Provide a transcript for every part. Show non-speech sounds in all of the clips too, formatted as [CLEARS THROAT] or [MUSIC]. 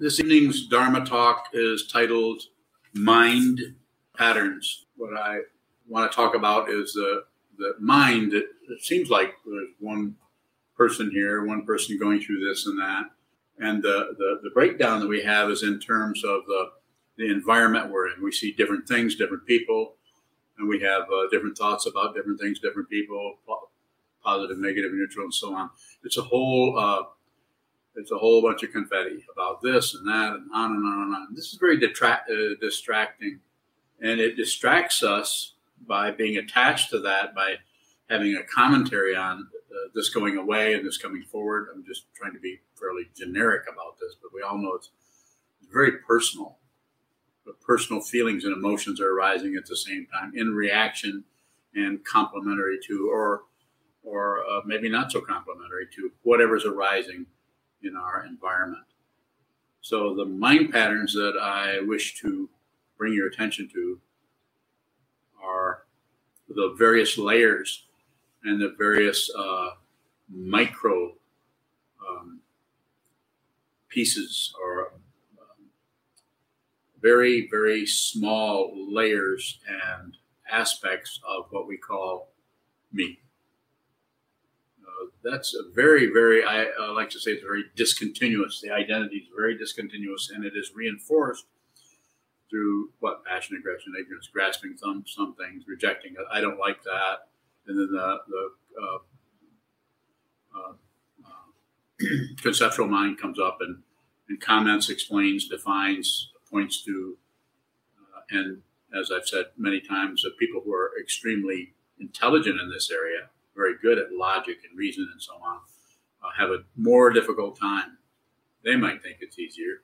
This evening's Dharma talk is titled Mind Patterns. What I want to talk about is the, the mind. It, it seems like there's one person here, one person going through this and that. And the, the, the breakdown that we have is in terms of the, the environment we're in. We see different things, different people, and we have uh, different thoughts about different things, different people, positive, negative, neutral, and so on. It's a whole uh, it's a whole bunch of confetti about this and that and on and on and on. This is very detract, uh, distracting, and it distracts us by being attached to that by having a commentary on uh, this going away and this coming forward. I'm just trying to be fairly generic about this, but we all know it's very personal. But personal feelings and emotions are arising at the same time in reaction and complementary to, or or uh, maybe not so complementary to whatever's arising in our environment. So, the mind patterns that I wish to bring your attention to are the various layers and the various uh, micro um, pieces or um, very, very small layers and aspects of what we call me that's a very, very, I like to say it's very discontinuous. The identity is very discontinuous and it is reinforced through what passion, aggression, ignorance, grasping some, some things, rejecting it. I don't like that. And then the, the uh, uh, uh [CLEARS THROAT] conceptual mind comes up and, and comments, explains, defines, points to, uh, and as I've said many times, the people who are extremely intelligent in this area very good at logic and reason and so on uh, have a more difficult time. They might think it's easier,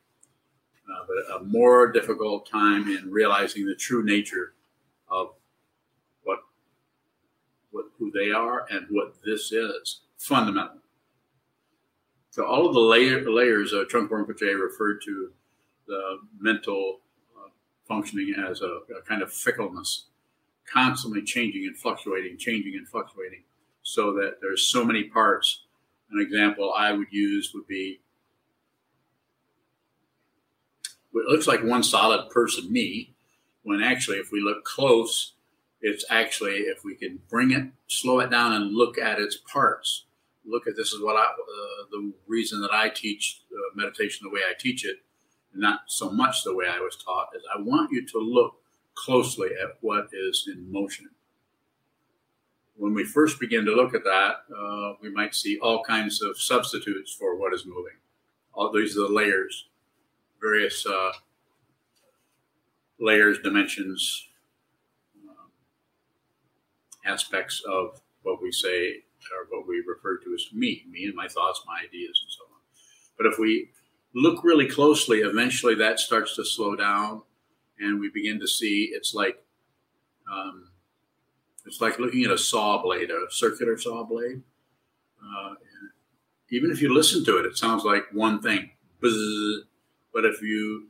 uh, but a more difficult time in realizing the true nature of what what who they are and what this is fundamental. So all of the layer, layers of Trungpa Rinpoche referred to the mental uh, functioning as a, a kind of fickleness, constantly changing and fluctuating, changing and fluctuating so that there's so many parts. An example I would use would be it looks like one solid person, me, when actually, if we look close, it's actually, if we can bring it, slow it down, and look at its parts. Look at this is what I, uh, the reason that I teach uh, meditation the way I teach it, and not so much the way I was taught, is I want you to look closely at what is in motion when we first begin to look at that, uh, we might see all kinds of substitutes for what is moving. All these are the layers, various uh, layers, dimensions, um, aspects of what we say or what we refer to as me, me and my thoughts, my ideas, and so on. But if we look really closely, eventually that starts to slow down, and we begin to see it's like um, it's like looking at a saw blade, a circular saw blade. Uh, even if you listen to it, it sounds like one thing. Buzz. But if you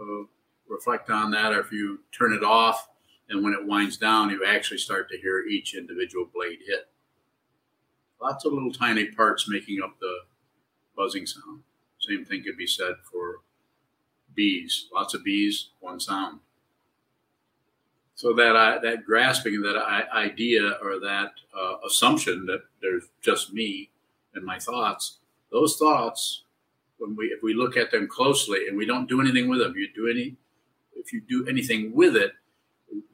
uh, reflect on that, or if you turn it off, and when it winds down, you actually start to hear each individual blade hit. Lots of little tiny parts making up the buzzing sound. Same thing could be said for bees. Lots of bees, one sound. So that I, that grasping that idea or that uh, assumption that there's just me and my thoughts, those thoughts, when we if we look at them closely and we don't do anything with them, you do any if you do anything with it,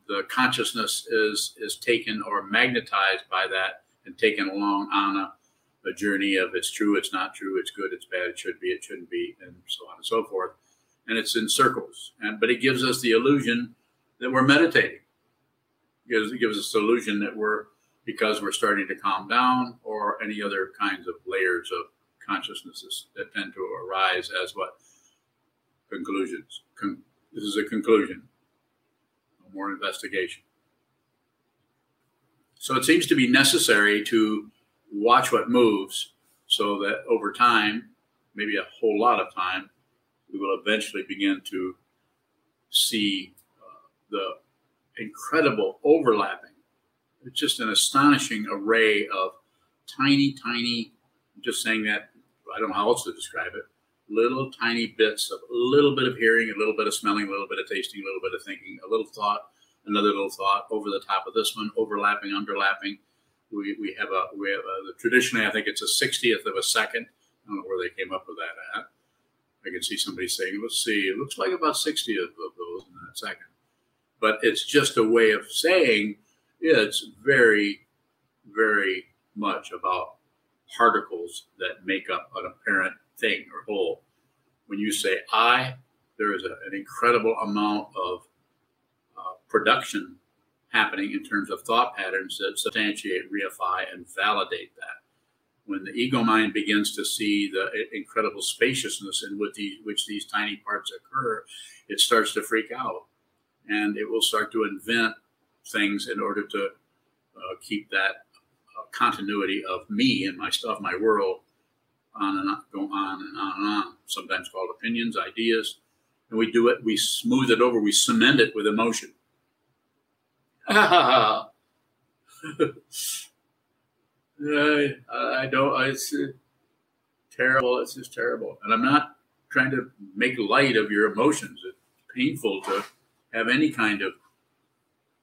the consciousness is is taken or magnetized by that and taken along on a, a journey of it's true, it's not true, it's good, it's bad, it should be, it shouldn't be, and so on and so forth. And it's in circles. And but it gives us the illusion that we're meditating. It gives, it gives us a illusion that we're, because we're starting to calm down, or any other kinds of layers of consciousnesses that tend to arise as what? Conclusions. Con- this is a conclusion. No more investigation. So it seems to be necessary to watch what moves so that over time, maybe a whole lot of time, we will eventually begin to see the incredible overlapping. It's just an astonishing array of tiny, tiny, I'm just saying that, I don't know how else to describe it, little tiny bits of a little bit of hearing, a little bit of smelling, a little bit of tasting, a little bit of thinking, a little thought, another little thought over the top of this one, overlapping, underlapping. We, we have a we have a, traditionally I think it's a sixtieth of a second. I don't know where they came up with that at. I can see somebody saying, "Let's see, it looks like about sixty of, of those in that second. But it's just a way of saying it's very, very much about particles that make up an apparent thing or whole. When you say I, there is a, an incredible amount of uh, production happening in terms of thought patterns that substantiate, reify, and validate that. When the ego mind begins to see the incredible spaciousness in which these, which these tiny parts occur, it starts to freak out. And it will start to invent things in order to uh, keep that uh, continuity of me and my stuff, my world, on and on, go on and on and on. Sometimes called opinions, ideas, and we do it. We smooth it over. We cement it with emotion. [LAUGHS] I, I don't. It's uh, terrible. It's just terrible. And I'm not trying to make light of your emotions. It's painful to have any kind of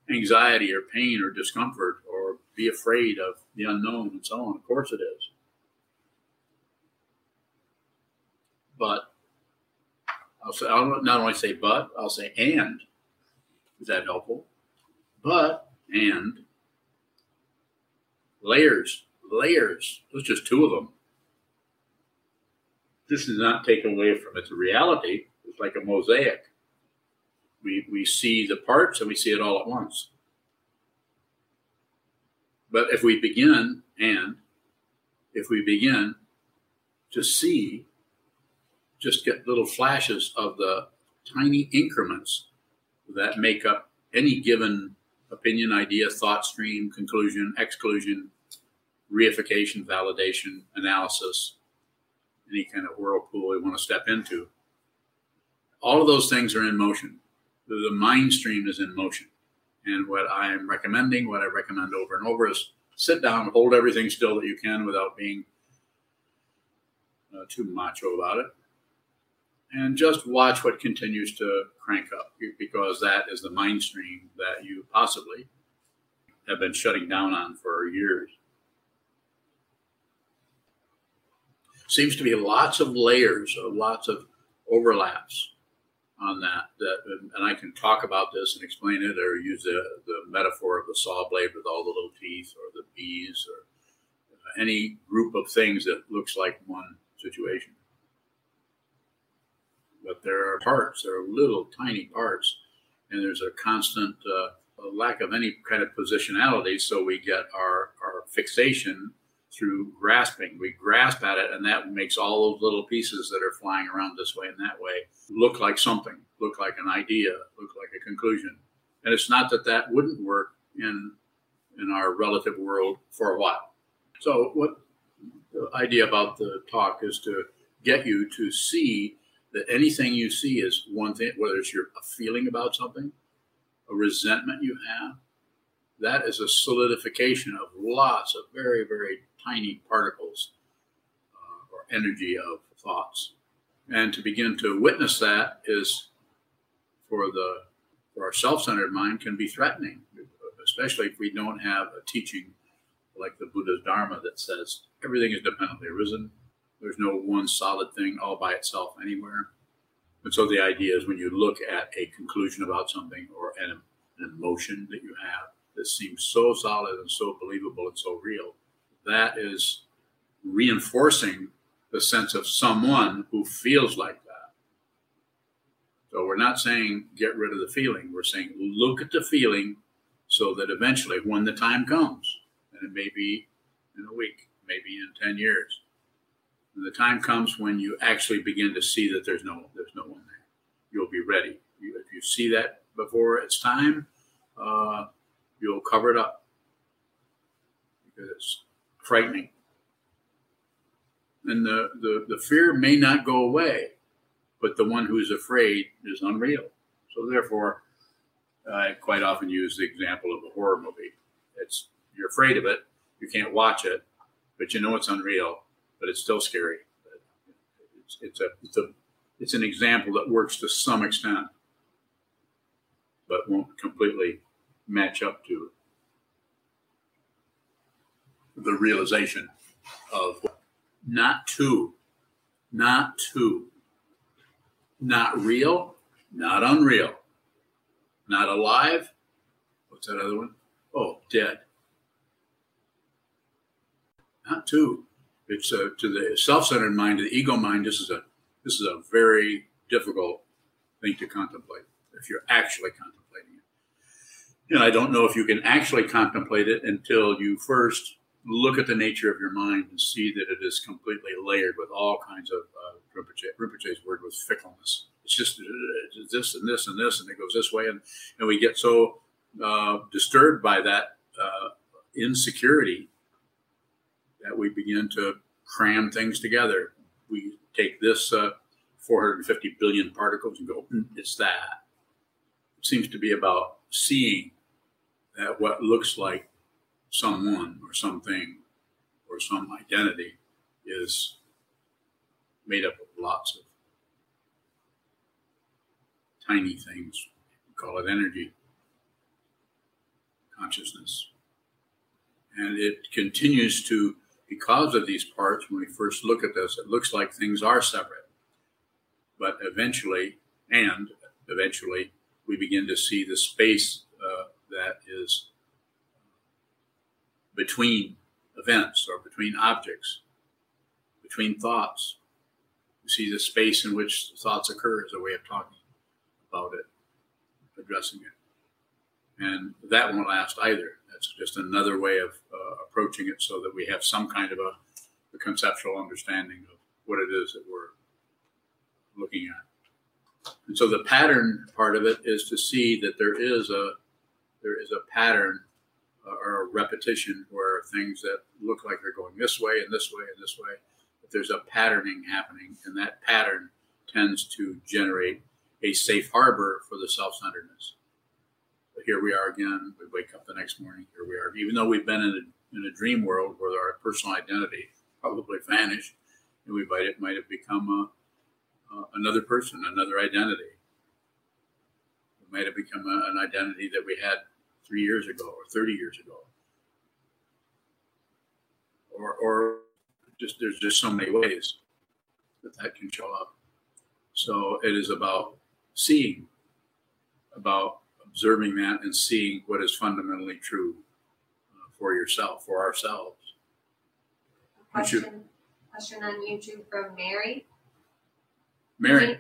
anxiety or pain or discomfort or be afraid of the unknown and so on. Of course it is. But I'll say I'll not only say but, I'll say and. Is that helpful? But and layers, layers. There's just two of them. This does not take away from its reality. It's like a mosaic. We, we see the parts and we see it all at once. But if we begin, and if we begin to see, just get little flashes of the tiny increments that make up any given opinion, idea, thought stream, conclusion, exclusion, reification, validation, analysis, any kind of whirlpool we want to step into. All of those things are in motion the mind stream is in motion. And what I'm recommending, what I recommend over and over is sit down, hold everything still that you can without being uh, too macho about it. And just watch what continues to crank up because that is the mind stream that you possibly have been shutting down on for years. Seems to be lots of layers, of lots of overlaps on that. That and I can talk about this and explain it, or use the, the metaphor of the saw blade with all the little teeth, or the bees, or any group of things that looks like one situation. But there are parts, there are little tiny parts, and there's a constant uh, lack of any kind of positionality. So we get our, our fixation through grasping. We grasp at it, and that makes all those little pieces that are flying around this way and that way look like something, look like an idea, look like a conclusion. And it's not that that wouldn't work in in our relative world for a while. So, what the idea about the talk is to get you to see that anything you see is one thing, whether it's your a feeling about something, a resentment you have, that is a solidification of lots of very, very tiny particles uh, or energy of thoughts. And to begin to witness that is for the for our self-centered mind can be threatening, especially if we don't have a teaching like the Buddha's Dharma that says everything is dependently arisen. There's no one solid thing all by itself anywhere. And so the idea is when you look at a conclusion about something or an, an emotion that you have that seems so solid and so believable and so real, that is reinforcing the sense of someone who feels like that. So we're not saying get rid of the feeling. We're saying look at the feeling so that eventually, when the time comes, and it may be in a week, maybe in 10 years, when the time comes when you actually begin to see that there's no, there's no one there, you'll be ready. You, if you see that before it's time, uh, you'll cover it up because frightening. And the, the, the fear may not go away, but the one who's afraid is unreal. So therefore, I quite often use the example of a horror movie. It's you're afraid of it, you can't watch it, but you know it's unreal, but it's still scary. It's, it's a it's a it's an example that works to some extent, but won't completely match up to the realization of not two, not two, not real, not unreal, not alive. What's that other one? Oh, dead. Not two. It's a, to the self-centered mind, to the ego mind. This is a this is a very difficult thing to contemplate if you're actually contemplating it. And I don't know if you can actually contemplate it until you first look at the nature of your mind and see that it is completely layered with all kinds of uh, Rinpoche, Rinpoche's word was fickleness. It's just it's this and this and this, and it goes this way, and and we get so uh, disturbed by that uh, insecurity that we begin to cram things together. We take this uh, 450 billion particles and go, mm, it's that. It seems to be about seeing that what looks like someone or something or some identity is made up of lots of tiny things. We call it energy, consciousness. And it continues to, because of these parts, when we first look at this, it looks like things are separate. But eventually, and eventually, we begin to see the space uh, that is between events or between objects, between thoughts. You see the space in which thoughts occur as a way of talking about it, addressing it. And that won't last either. That's just another way of uh, approaching it so that we have some kind of a, a conceptual understanding of what it is that we're looking at. And so the pattern part of it is to see that there is a there is a pattern or a repetition where things that look like they're going this way and this way and this way, but there's a patterning happening, and that pattern tends to generate a safe harbor for the self-centeredness. But here we are again. We wake up the next morning. Here we are. Even though we've been in a, in a dream world where our personal identity probably vanished, and we might, might have become a, uh, another person, another identity. It might have become a, an identity that we had three years ago or 30 years ago. Or, or just there's just so many ways that that can show up. So it is about seeing, about observing that and seeing what is fundamentally true uh, for yourself, for ourselves. Question, question on YouTube from Mary. Mary.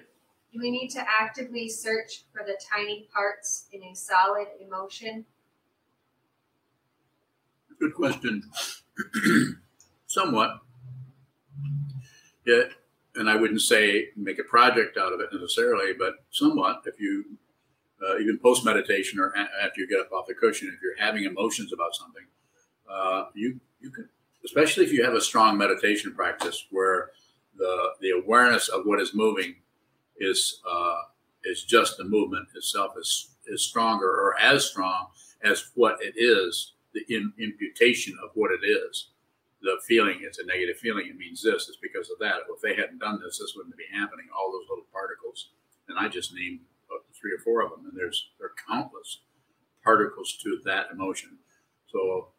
Do we need to actively search for the tiny parts in a solid emotion Good question. [CLEARS THROAT] Somewhat. Yeah, and I wouldn't say make a project out of it necessarily, but somewhat. If you uh, even post meditation or a- after you get up off the cushion, if you're having emotions about something, uh, you you can, especially if you have a strong meditation practice where the the awareness of what is moving is uh, is just the movement itself is is stronger or as strong as what it is the in, imputation of what it is. The feeling, it's a negative feeling. It means this. It's because of that. If they hadn't done this, this wouldn't be happening. All those little particles, and I just named three or four of them, and there's there are countless particles to that emotion. So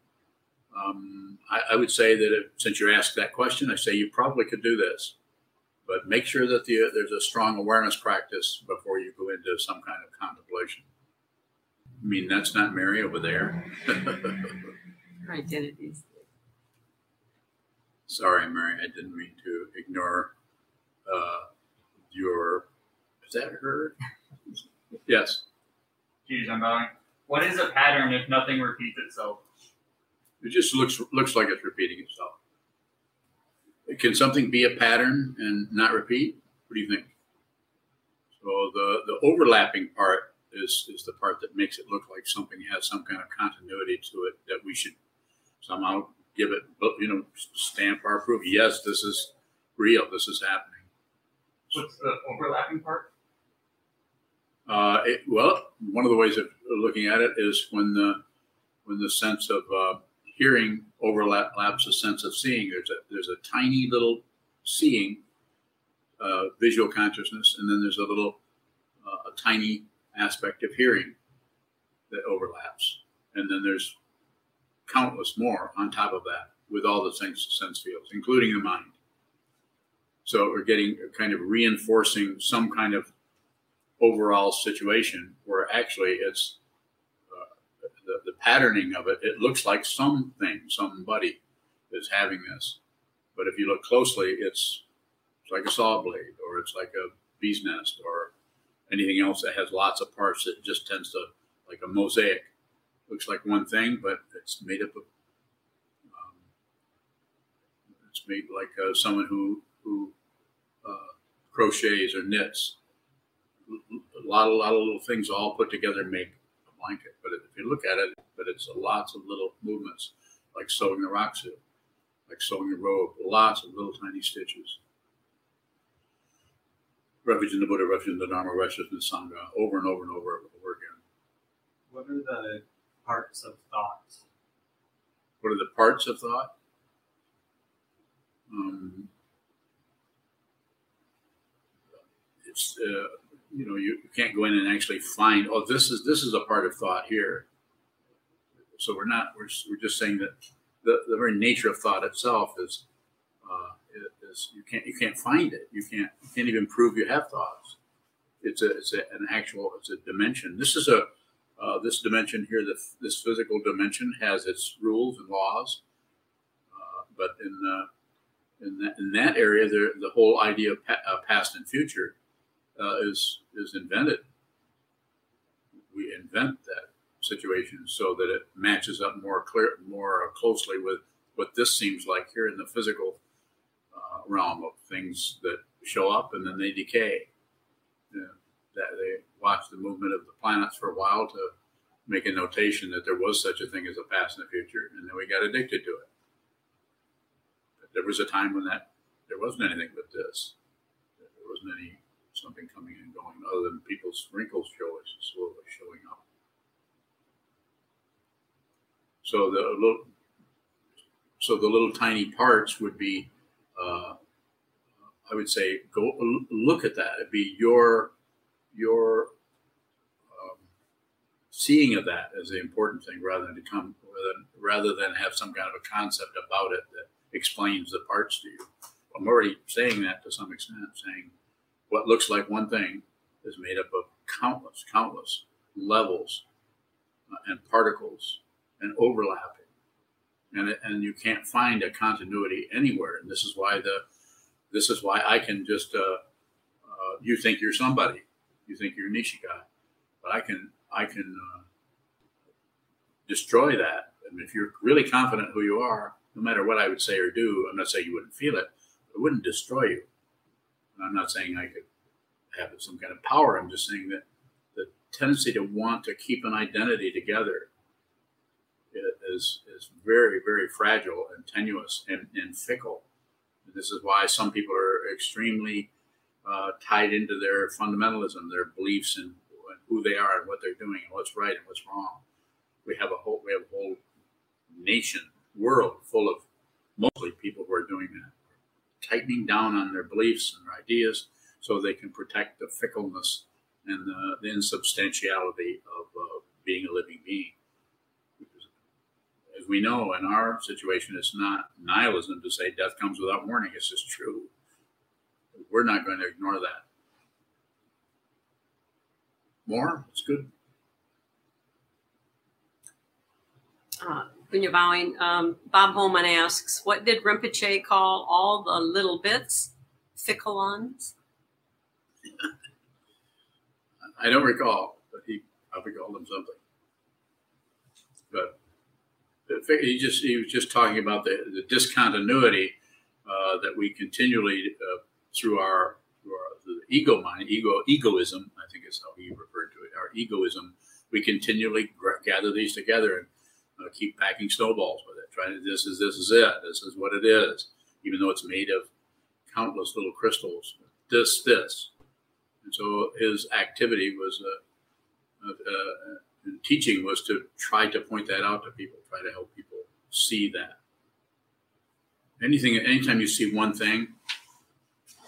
um, I, I, would say that if, since you asked that question, I say you probably could do this, but make sure that the, there's a strong awareness practice before you go into some kind of contemplation. I mean, that's not Mary over there. [LAUGHS] identities. Sorry, Mary, I didn't mean to ignore uh, your. Is that her? [LAUGHS] yes. Geez, I'm going. What is a pattern if nothing repeats itself? It just looks looks like it's repeating itself. Can something be a pattern and not repeat? What do you think? So the the overlapping part is is the part that makes it look like something has some kind of continuity to it that we should somehow give it, you know, stamp our approval. Yes, this is real. This is happening. What's the overlapping part? Uh, it, well, one of the ways of looking at it is when the when the sense of uh, hearing overlaps a sense of seeing. There's a there's a tiny little seeing uh, visual consciousness, and then there's a little, uh, a tiny aspect of hearing that overlaps, and then there's countless more on top of that with all the sense, sense fields, including the mind. So we're getting kind of reinforcing some kind of overall situation where actually it's patterning of it. It looks like something, somebody is having this, but if you look closely, it's, it's like a saw blade, or it's like a bee's nest, or anything else that has lots of parts that just tends to like a mosaic. Looks like one thing, but it's made up of. Um, it's made like uh, someone who who uh, crochets or knits. A lot, a lot of little things all put together make a blanket. But if you look at it, but it's lots of little movements, like sewing the rakusu, like sewing a robe, lots of little tiny stitches. Refuge in the Buddha, refuge in the Dharma, refuge in the Sangha, over and over and over and over again. What are the parts of thought? What are the parts of thought? Um, it's uh, you know you can't go in and actually find oh this is this is a part of thought here. So we're not we're, we're just saying that the, the very nature of thought itself is uh, is you can't you can't find it you can't you can't even prove you have thoughts. It's a it's a, an actual it's a dimension. This is a uh, this dimension here, the, this physical dimension, has its rules and laws. Uh, but in, uh, in, that, in that area, the, the whole idea of pa- uh, past and future uh, is, is invented. We invent that situation so that it matches up more clear, more closely with what this seems like here in the physical uh, realm of things that show up and then they decay. Yeah that they watch the movement of the planets for a while to make a notation that there was such a thing as a past and a future, and then we got addicted to it. But there was a time when that there wasn't anything but this. There wasn't any something coming and going other than people's wrinkles showing slowly showing up. So the little, so the little tiny parts would be, uh, I would say, go look at that. It'd be your your um, seeing of that as the important thing rather than to come rather than have some kind of a concept about it that explains the parts to you. I'm already saying that to some extent, saying what looks like one thing is made up of countless, countless levels and particles and overlapping. And, and you can't find a continuity anywhere. And this is why the this is why I can just uh, uh, you think you're somebody you think you're Nishi-kai. But I can I can uh, destroy that. And if you're really confident who you are, no matter what I would say or do, I'm not saying you wouldn't feel it, it wouldn't destroy you. And I'm not saying I could have some kind of power. I'm just saying that the tendency to want to keep an identity together is, is very, very fragile and tenuous and, and fickle. This is why some people are extremely uh, tied into their fundamentalism, their beliefs and who they are and what they're doing and what's right and what's wrong. We have a whole we have a whole nation, world full of mostly people who are doing that, tightening down on their beliefs and their ideas so they can protect the fickleness and the, the insubstantiality of uh, being a living being. As we know, in our situation, it's not nihilism to say death comes without warning. It's just true we're not going to ignore that. More? It's good. Uh, when you're bowing, um, Bob Holman asks, what did Rinpoche call all the little bits? Fickalons? [LAUGHS] I don't recall, but he probably called them something. But he just he was just talking about the, the discontinuity uh, that we continually uh, through our through our ego mind, ego egoism. I think is how he referred to it. Our egoism. We continually gather these together and uh, keep packing snowballs with it. Trying to this is this is it. This is what it is, even though it's made of countless little crystals. This this, and so his activity was. a teaching was to try to point that out to people, try to help people see that. Anything, anytime you see one thing,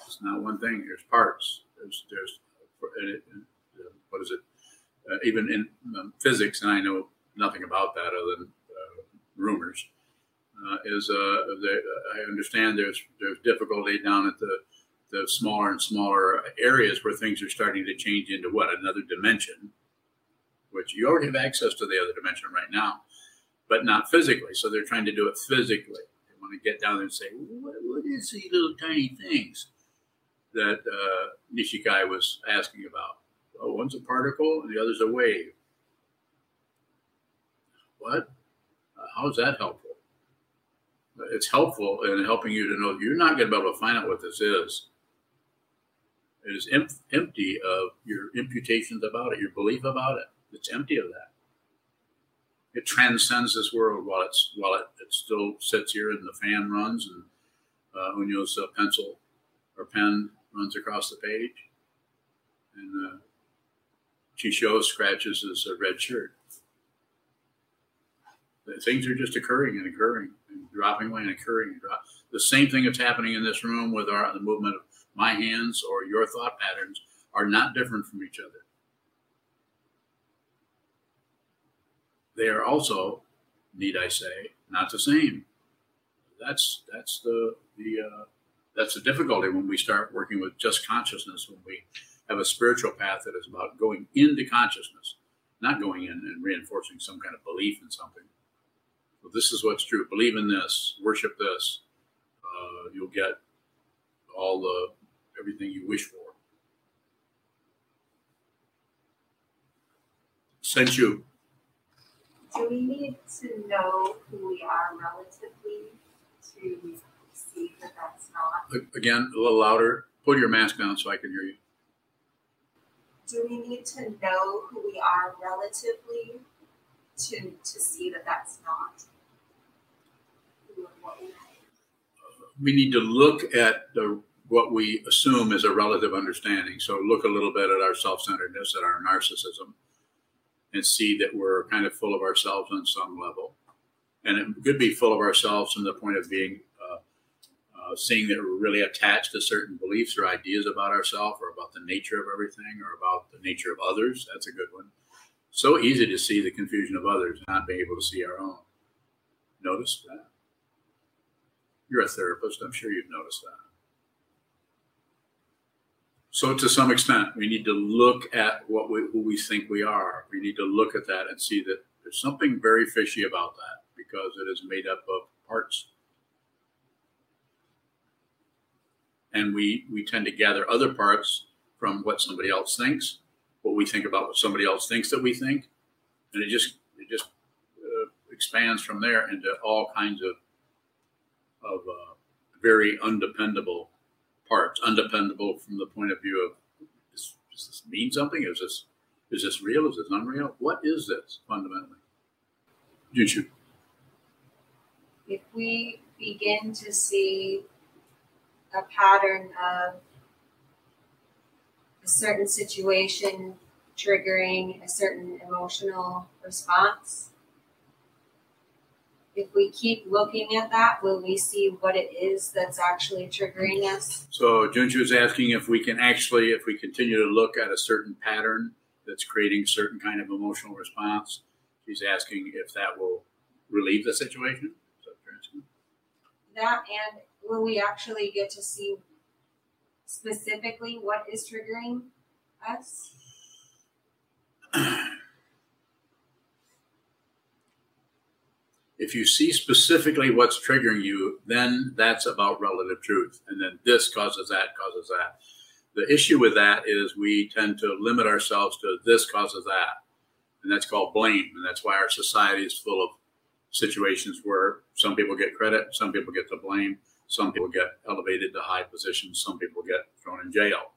It's not one thing. There's parts. There's there's uh, what is it? Uh, even in um, physics, and I know nothing about that other than uh, rumors. Uh, is uh, there, I understand there's there's difficulty down at the the smaller and smaller areas where things are starting to change into what another dimension, which you already have access to the other dimension right now, but not physically. So they're trying to do it physically. They want to get down there and say, what, what is these little tiny things that uh, Nishikai was asking about? Oh, one's a particle and the other's a wave. What? Uh, how is that helpful? It's helpful in helping you to know you're not going to be able to find out what this is it is em- empty of your imputations about it, your belief about it. It's empty of that. It transcends this world while it's while it, it still sits here and the fan runs and uh, Unyo's uh, pencil or pen runs across the page, and uh, Chisho scratches his uh, red shirt. Things are just occurring and occurring and dropping away and occurring. And. The same thing that's happening in this room with our the movement of my hands or your thought patterns are not different from each other. They are also, need I say, not the same. That's that's the the uh, that's the difficulty when we start working with just consciousness. When we have a spiritual path that is about going into consciousness, not going in and reinforcing some kind of belief in something. So this is what's true. Believe in this. Worship this. Uh, you'll get all the everything you wish for. Sent you. Do we need to know who we are relatively to see that that's not? Again, a little louder. Put your mask down so I can hear you. Do we need to know who we are relatively to to see that that's not what we? We need to look at the what we assume is a relative understanding. So look a little bit at our self-centeredness, at our narcissism, and see that we're kind of full of ourselves on some level. And it could be full of ourselves from the point of being uh, uh, seeing that we're really attached to certain beliefs or ideas about ourselves or about the nature of everything or about the nature of others. That's a good one. So easy to see the confusion of others, not being able to see our own. Notice that? You're a therapist. I'm sure you've noticed that. So to some extent, we need to look at what we, who we think we are. We need to look at that and see that there's something very fishy about that because it is made up of parts. And we, we tend to gather other parts from what somebody else thinks, what we think about what somebody else thinks that we think, and it just it just uh, expands from there into all kinds of of uh, very undependable parts, undependable from the point of view of does, does this mean something? Is this is this real? Is this unreal? What is this fundamentally? Juju. If we begin to see a pattern of a certain situation triggering a certain emotional response, if we keep looking at that, will we see what it is that's actually triggering us? So Junju is asking if we can actually, if we continue to look at a certain pattern that's creating a certain kind of emotional response, she's asking if that will relieve the situation. Is that what you're asking? That and will we actually get to see specifically what is triggering us? [CLEARS THROAT] If you see specifically what's triggering you, then that's about relative truth. And then this causes that, causes that. The issue with that is we tend to limit ourselves to this causes that. And that's called blame. And that's why our society is full of situations where some people get credit, some people get the blame, some people get elevated to high positions, some people get thrown in jail.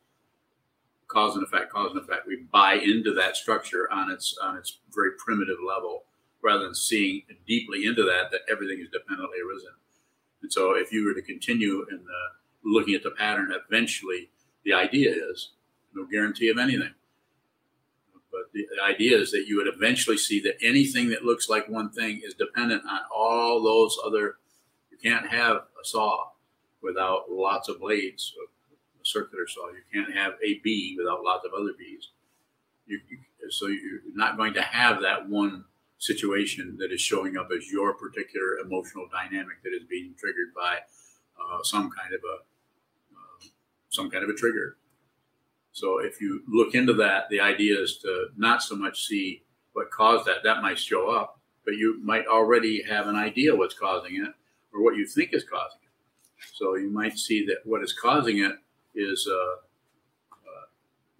Cause and effect, cause and effect. We buy into that structure on its on its very primitive level rather than seeing deeply into that, that everything is dependently arisen. And so if you were to continue in the, looking at the pattern, eventually the idea is no guarantee of anything. But the idea is that you would eventually see that anything that looks like one thing is dependent on all those other. You can't have a saw without lots of blades. A circular saw. You can't have a bee without lots of other bees. You, you, so you're not going to have that one situation that is showing up as your particular emotional dynamic that is being triggered by uh, some kind of a uh, some kind of a trigger. So if you look into that, the idea is to not so much see what caused that. That might show up, but you might already have an idea what's causing it or what you think is causing it. So you might see that what is causing it is uh, uh,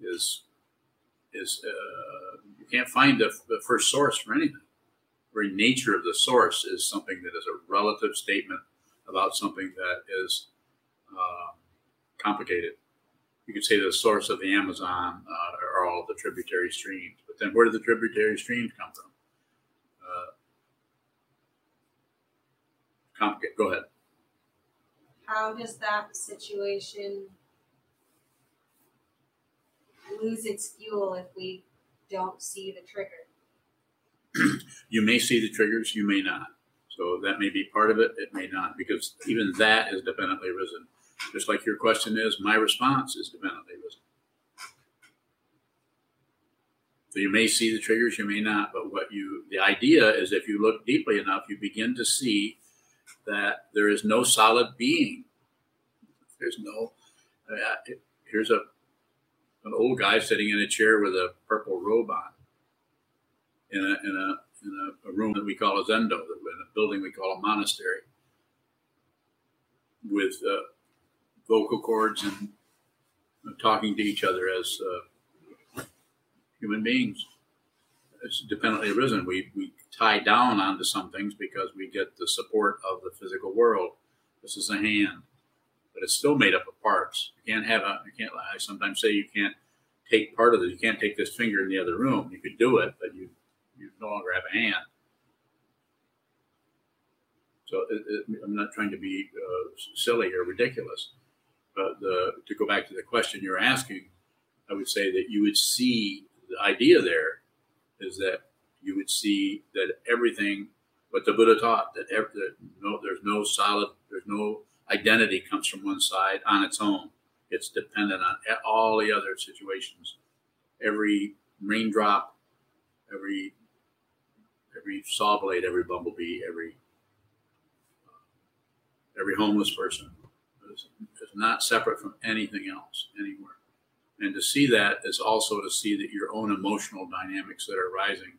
is is uh, you can't find the, the first source for anything. Very nature of the source is something that is a relative statement about something that is uh, complicated. You could say the source of the Amazon uh, are all the tributary streams, but then where do the tributary streams come from? Uh, complicate. Go ahead. How does that situation lose its fuel if we don't see the trigger? [CLEARS THROAT] You may see the triggers, you may not. So that may be part of it, it may not, because even that is dependently risen. Just like your question is, my response is dependently risen. So you may see the triggers, you may not, but what you, the idea is if you look deeply enough, you begin to see that there is no solid being. There's no, uh, here's a, an old guy sitting in a chair with a purple robe on in a, in a, in a, a room that we call a zendo, in a building we call a monastery with uh, vocal cords and uh, talking to each other as uh, human beings. It's dependently arisen. We, we tie down onto some things because we get the support of the physical world. This is a hand, but it's still made up of parts. You can't have a, you can't, I sometimes say you can't take part of it. You can't take this finger in the other room. You could do it, but you, you no longer have a hand. So it, it, I'm not trying to be uh, silly or ridiculous, but the, to go back to the question you're asking, I would say that you would see the idea there is that you would see that everything, what the Buddha taught, that, that no, there's no solid, there's no identity comes from one side on its own. It's dependent on all the other situations. Every raindrop, every every saw blade, every bumblebee, every every homeless person is, is not separate from anything else anywhere. And to see that is also to see that your own emotional dynamics that are rising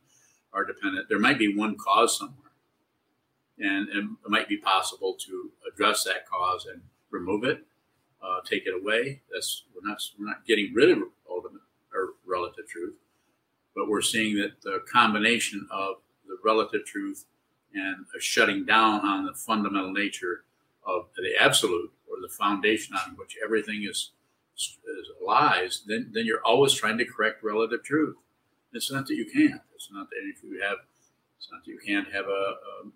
are dependent. There might be one cause somewhere, and, it might be possible to address that cause and remove it, uh, take it away. That's we're not we're not getting rid of ultimate or relative truth, but we're seeing that the combination of relative truth and a shutting down on the fundamental nature of the absolute or the foundation on which everything is, is lies, then, then you're always trying to correct relative truth. It's not that you can't. It's not that if you have, it's not that you can't have a, a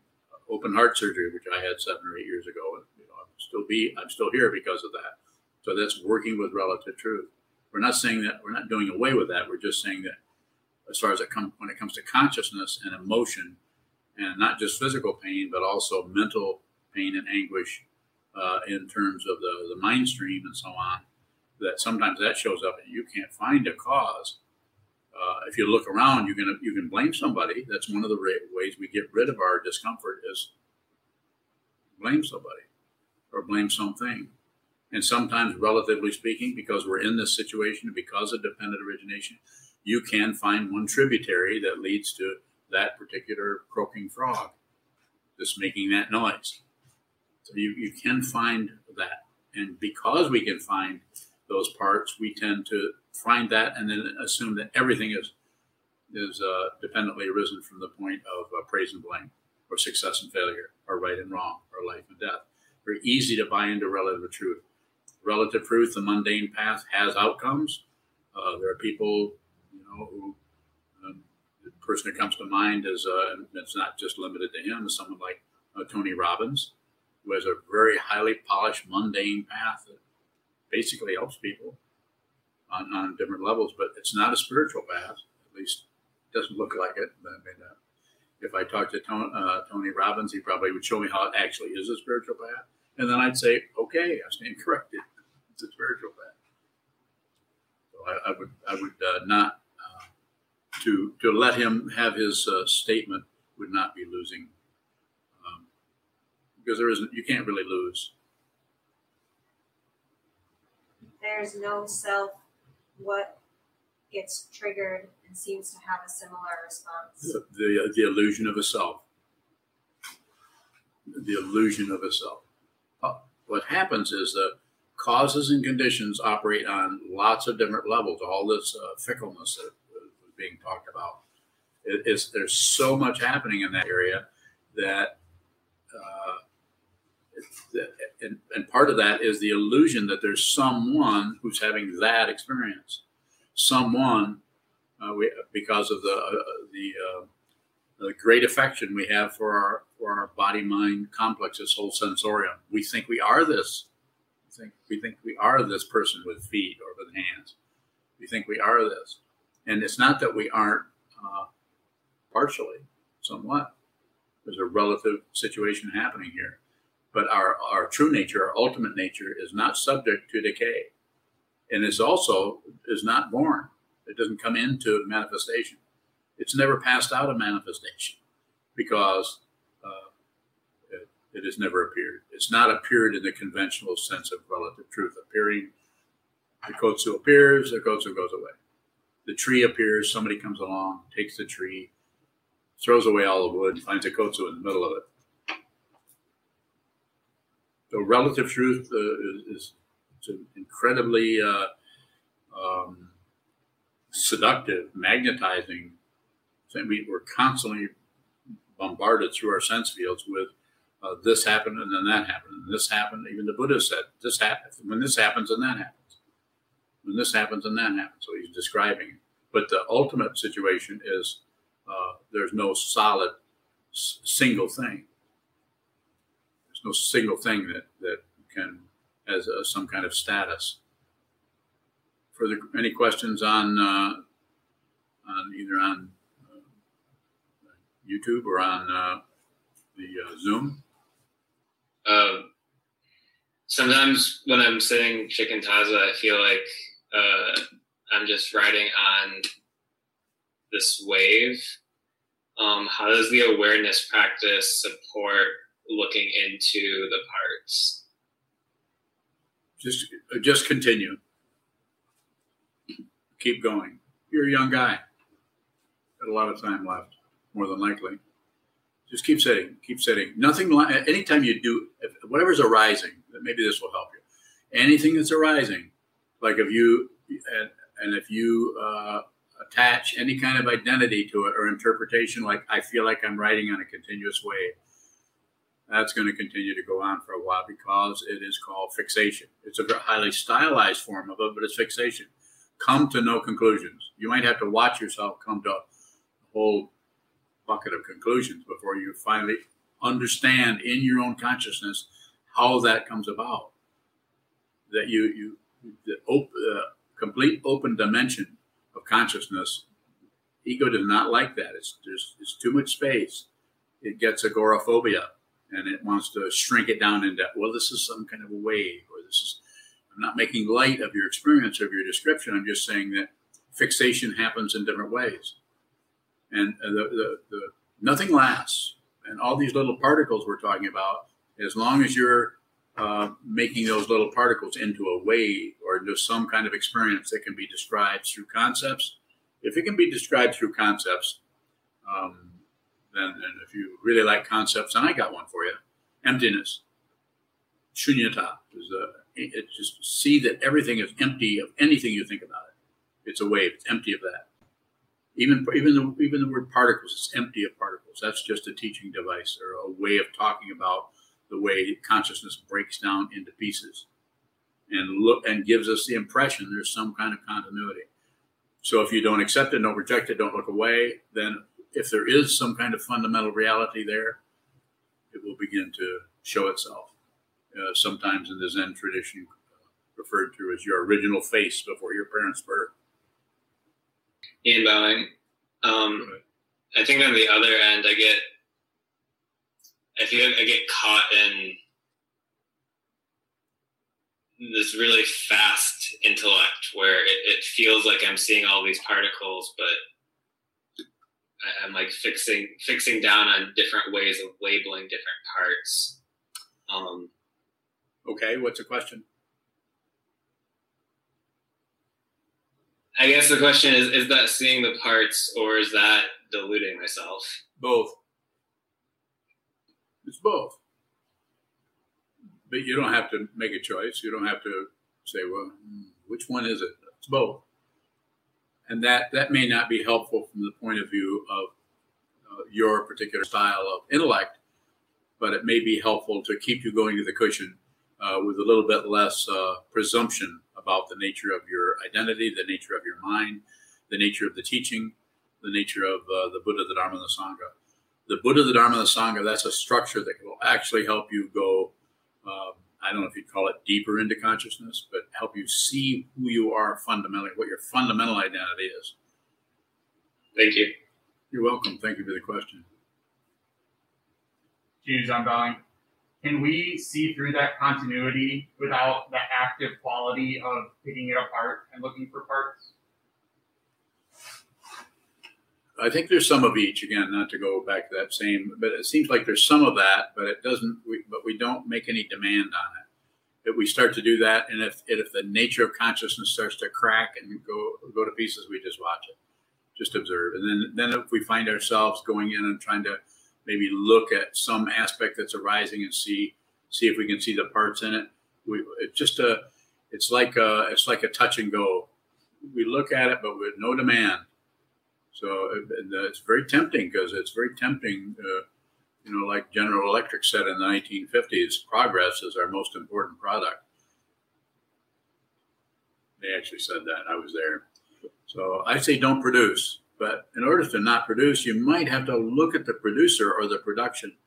open heart surgery, which I had seven or eight years ago. And you know, I'm still be, I'm still here because of that. So that's working with relative truth. We're not saying that we're not doing away with that. We're just saying that as far as it comes, when it comes to consciousness and emotion, and not just physical pain, but also mental pain and anguish uh, in terms of the, the mind stream and so on, that sometimes that shows up and you can't find a cause. Uh, if you look around, you can you can blame somebody. That's one of the ways we get rid of our discomfort is blame somebody or blame something. And sometimes, relatively speaking, because we're in this situation, because of dependent origination, you can find one tributary that leads to that particular croaking frog, just making that noise. So you, you can find that. And because we can find those parts, we tend to find that and then assume that everything is is uh, dependently arisen from the point of uh, praise and blame, or success and failure, or right and wrong, or life and death. Very easy to buy into relative truth. Relative truth, the mundane path has outcomes. Uh, there are people, know, who um, the person that comes to mind is uh, it's not just limited to him. Someone like uh, Tony Robbins, who has a very highly polished, mundane path that basically helps people on, on different levels, but it's not a spiritual path. At least doesn't look like it. I mean, uh, if I talked to Tony, uh, Tony Robbins, he probably would show me how it actually is a spiritual path. And then I'd say, okay, I stand [LAUGHS] corrected. It's a spiritual path. I, I would I would uh, not to to let him have his uh, statement would not be losing um, because there isn't you can't really lose. There's no self. What gets triggered and seems to have a similar response. The, the the illusion of a self. The illusion of a self. Uh, what happens is that causes and conditions operate on lots of different levels. All this uh, fickleness that being talked about. It, it's, there's so much happening in that area that, uh, that and, and part of that is the illusion that there's someone who's having that experience. Someone, uh, we, because of the uh, the uh, the great affection we have for our for our body mind complex, this whole sensorium. We think we are this think we think we are this person with feet or with hands. We think we are this, and it's not that we aren't uh, partially, somewhat. There's a relative situation happening here, but our our true nature, our ultimate nature, is not subject to decay, and is also is not born. It doesn't come into manifestation. It's never passed out of manifestation because it has never appeared. It's not appeared in the conventional sense of relative truth. Appearing, the kotsu appears, the kotsu goes away. The tree appears, somebody comes along, takes the tree, throws away all the wood, finds a kotsu in the middle of it. The relative truth uh, is, is incredibly uh, um, seductive, magnetizing. We, we're constantly bombarded through our sense fields with uh, this happened and then that happened and this happened. Even the Buddha said this happened when this happens and that happens. When this happens and that happens. So he's describing. It. But the ultimate situation is uh, there's no solid s- single thing. There's no single thing that that can has a, some kind of status. Further, any questions on uh, on either on uh, YouTube or on uh, the uh, Zoom? Sometimes when I'm sitting shikantaza, I feel like uh, I'm just riding on this wave. Um, how does the awareness practice support looking into the parts? Just, just continue. Keep going. You're a young guy. Got a lot of time left, more than likely. Just keep sitting, keep sitting. Nothing. Anytime you do whatever's arising, maybe this will help you. Anything that's arising, like if you and, and if you uh, attach any kind of identity to it or interpretation, like I feel like I'm riding on a continuous wave, that's going to continue to go on for a while because it is called fixation. It's a highly stylized form of it, but it's fixation. Come to no conclusions. You might have to watch yourself come to a whole bucket of conclusions before you finally understand in your own consciousness how that comes about. That you you the op, uh, complete open dimension of consciousness. Ego does not like that. It's there's it's too much space. It gets agoraphobia and it wants to shrink it down into well, this is some kind of a wave, or this is. I'm not making light of your experience or of your description. I'm just saying that fixation happens in different ways and the, the, the, nothing lasts. And all these little particles we're talking about, as long as you're uh, making those little particles into a wave or into some kind of experience that can be described through concepts, if it can be described through concepts, um, then and if you really like concepts, and I got one for you, emptiness, shunyata is a, it just see that everything is empty of anything you think about it. It's a wave. It's empty of that. Even even the even the word particles is empty of particles. That's just a teaching device or a way of talking about the way consciousness breaks down into pieces and look and gives us the impression there's some kind of continuity. So if you don't accept it, don't reject it, don't look away, then if there is some kind of fundamental reality there, it will begin to show itself. Uh, sometimes in the Zen tradition, referred to as your original face before your parents' birth. Ian Bowing. Um, I think on the other end, I get, I feel like I get caught in this really fast intellect where it, it feels like I'm seeing all these particles, but I'm like fixing fixing down on different ways of labeling different parts. Um, Okay, what's the question? I guess the question is: Is that seeing the parts, or is that deluding myself? Both. It's both. But you don't have to make a choice. You don't have to say, well, which one is it? It's both. And that, that may not be helpful from the point of view of uh, your particular style of intellect, but it may be helpful to keep you going to the cushion uh, with a little bit less uh, presumption about the nature of your identity, the nature of your mind, the nature of the teaching, the nature of uh, the Buddha, the Dharma, and the Sangha. The Buddha, the Dharma, the Sangha, that's a structure that will actually help you go, um, I don't know if you'd call it deeper into consciousness, but help you see who you are fundamentally, what your fundamental identity is. Thank you. You're welcome. Thank you for the question. James, I'm bowing. Can we see through that continuity without the active quality of picking it apart and looking for parts? I think there's some of each. Again, not to go back to that same, but it seems like there's some of that, but it doesn't. We, but we don't make any demand on it. If we start to do that, and if if the nature of consciousness starts to crack and go go to pieces, we just watch it, just observe, and then then if we find ourselves going in and trying to maybe look at some aspect that's arising and see see if we can see the parts in it. We it's just a it's like a it's like a touch and go. We look at it, but with no demand. So and, uh, it's very tempting because it's very tempting. Uh, you know, like General Electric said in the 1950s, progress is our most important product. They actually said that. I was there. So I say don't produce. But in order to not produce, you might have to look at the producer or the production.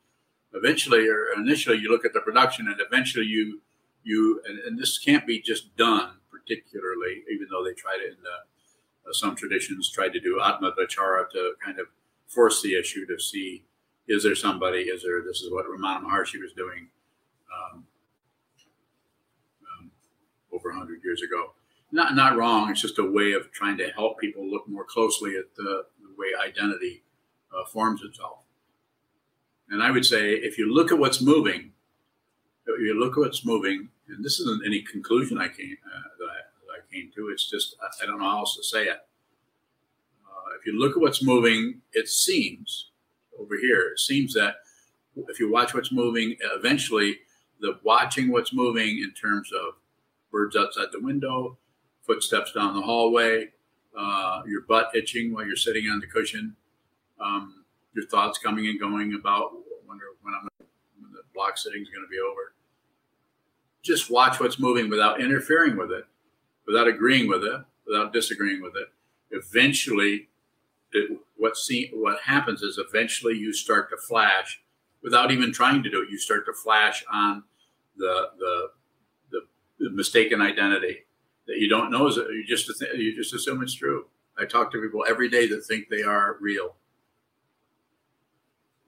Eventually, or initially, you look at the production, and eventually, you you and, and this can't be just done particularly, even though they tried it in the some traditions tried to do atma vichara to kind of force the issue to see is there somebody is there this is what ramana maharshi was doing um, um, over 100 years ago. Not not wrong it's just a way of trying to help people look more closely at the, the way identity uh, forms itself. And i would say if you look at what's moving you look at what's moving and this isn't any conclusion i came uh, came to. It's just, I don't know how else to say it. Uh, if you look at what's moving, it seems over here, it seems that if you watch what's moving, eventually the watching what's moving in terms of birds outside the window, footsteps down the hallway, uh, your butt itching while you're sitting on the cushion, um, your thoughts coming and going about wonder when I'm when the block sitting is going to be over. Just watch what's moving without interfering with it without agreeing with it, without disagreeing with it. Eventually, it, what see, what happens is eventually you start to flash without even trying to do it. You start to flash on the the the, the mistaken identity that you don't know is you just you just assume it's true. I talk to people every day that think they are real.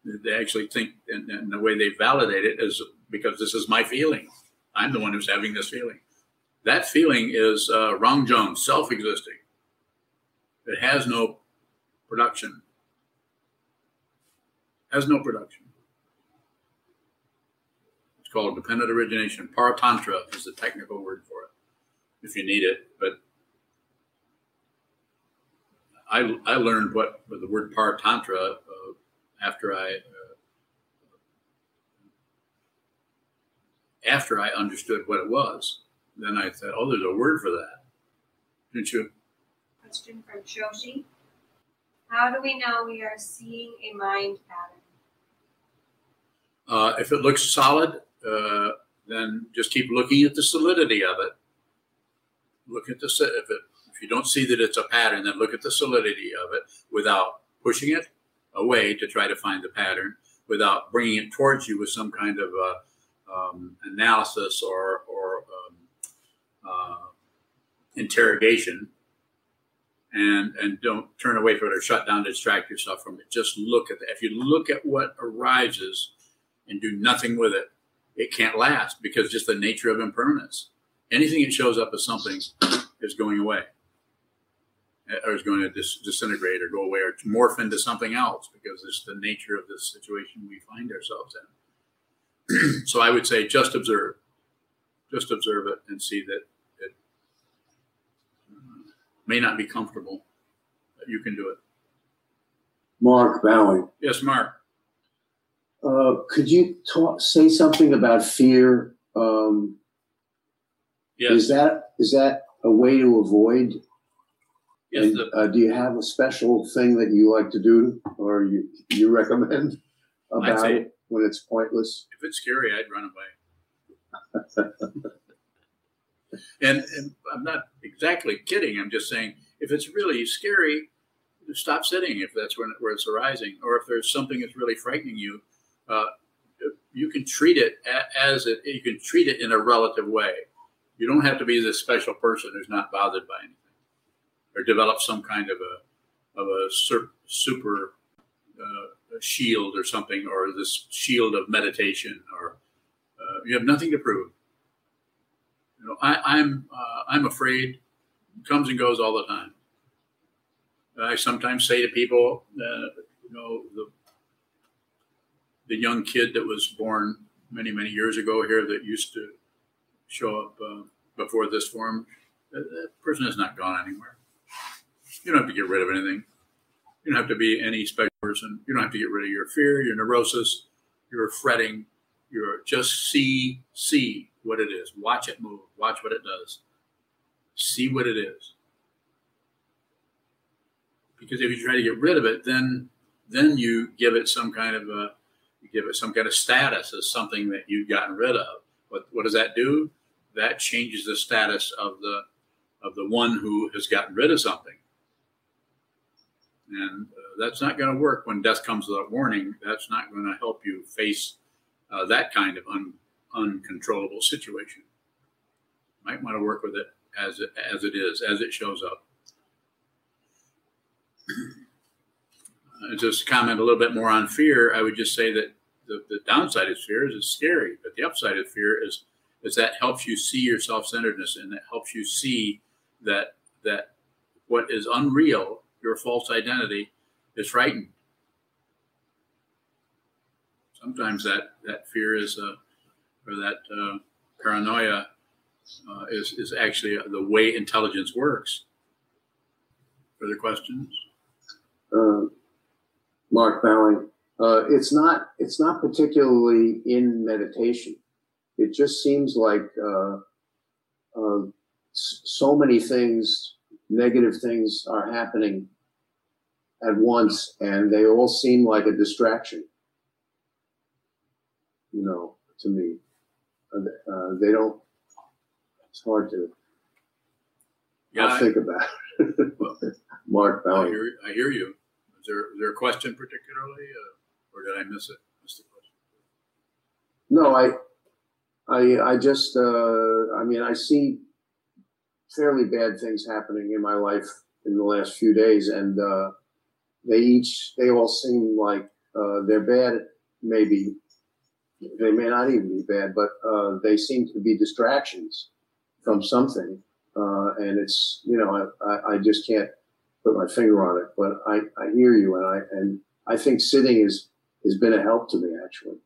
They actually think, and, and the way they validate it is because this is my feeling. I'm the one who's having this feeling that feeling is uh, Rangjung, self existing. It has no production. Has no production. It's called dependent origination. Paratantra is the technical word for it, if you need it. But I, I learned what the word paratantra uh, after I uh, after I understood what it was then I said, oh, there's a word for that. Didn't you? Question from Shoshi. How do we know we are seeing a mind pattern? Uh, if it looks solid, uh, then just keep looking at the solidity of it. Look at the if it if you don't see that it's a pattern, then look at the solidity of it without pushing it away to try to find the pattern, without bringing it towards you with some kind of uh, um, analysis or or uh, interrogation and and don't turn away from it or shut down to distract yourself from it just look at that if you look at what arises and do nothing with it it can't last because just the nature of impermanence anything that shows up as something is going away or is going to dis- disintegrate or go away or morph into something else because it's the nature of this situation we find ourselves in. [CLEARS THROAT] so I would say just observe, just observe it and see that may not be comfortable, but you can do it. Mark Bowing, Yes, Mark. uh, could you talk, say something about fear? Um, Yes. Is that is that a way to avoid? Yes. And, The, uh, do you have a special thing that you like to do, or you you recommend about say- it when it's pointless? if it's scary, I'd run away. [LAUGHS] and, and I'm not exactly kidding. I'm just saying if it's really scary, stop sitting if that's where it's arising, or if there's something that's really frightening you, uh, you can treat it as it. You can treat it in a relative way. You don't have to be this special person who's not bothered by anything, or develop some kind of a of a super uh, shield or something, or this shield of meditation, or uh, you have nothing to prove. You know, I, I'm uh, I'm afraid comes and goes all the time. I sometimes say to people, uh, you know, the the young kid that was born many many years ago here that used to show up uh, before this forum, that, that person has not gone anywhere. You don't have to get rid of anything. You don't have to be any special person. You don't have to get rid of your fear, your neurosis, your fretting. Your just see see what it is. Watch it move. Watch what it does. See what it is. Because if you try to get rid of it, then then you give it some kind of a you give it some kind of status as something that you've gotten rid of. What what does that do? That changes the status of the of the one who has gotten rid of something. And uh, that's not going to work when death comes without warning. That's not going to help you face uh, that kind of un, uncontrollable situation. Might want to work with it as it as it is, as it shows up. Uh, just comment a little bit more on fear. I would just say that the, the downside of fear is it's scary, but the upside of fear is is that helps you see your self centeredness and that helps you see that that what is unreal, your false identity, is frightened. Sometimes that that fear is uh, or that uh, paranoia uh, is is actually the way intelligence works. Further questions? Uh, Mark Bowing, uh, it's not it's not particularly in meditation. It just seems like uh, uh, so many things, negative things, are happening at once, and they all seem like a distraction. You know, to me, uh, they don't. It's hard to Yeah, I'll I, think about. it. [LAUGHS] Mark I hear, I hear you. Is there, is there a question particularly, uh, or did I miss it? Miss the question? No, I, I, I just, uh, I mean, I see fairly bad things happening in my life in the last few days, and uh, they each, they all seem like uh, they're bad. Maybe they may not even be bad, but uh, they seem to be distractions from something, uh, and it's, you know, I, I, just can't put my finger on it. But I, I hear you, and I, and I think sitting is has been a help to me actually.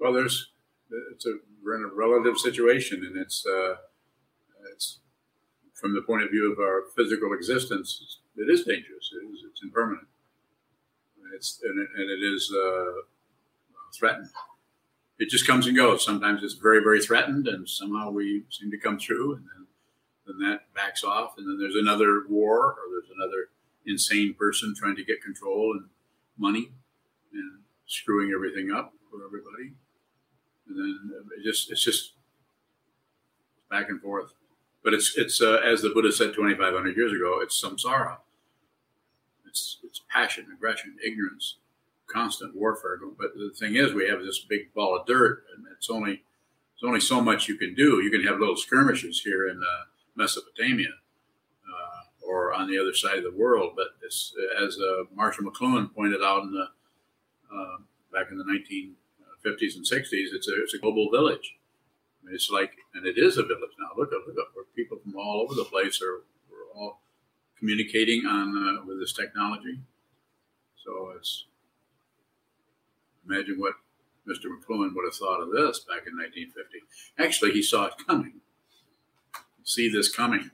Well, there's, it's a, we're in a relative situation, and it's, uh, it's from the point of view of our physical existence, it is dangerous. It is, it's impermanent. It's and it, and it is uh, threatened. It just comes and goes. Sometimes it's very, very threatened, and somehow we seem to come through, and then then that backs off, and then there's another war, or there's another insane person trying to get control and money, and screwing everything up for everybody, and then it just it's just back and forth. But it's it's uh, as the Buddha said 2,500 years ago. It's samsara. It's it's passion, aggression, ignorance, constant warfare. But the thing is, we have this big ball of dirt, and it's only it's only so much you can do. You can have little skirmishes here in uh, Mesopotamia uh, or on the other side of the world. But it's, as uh, Marshall McLuhan pointed out in the uh, back in the 1950s and 60s, it's a it's a global village. mean, it's like, and it is a village now. Look at look at where people from all over the place are. We're all communicating on uh, with this technology. So it's imagine what Mr. McLuhan would have thought of this back in 1950. Actually, he saw it coming. See this coming.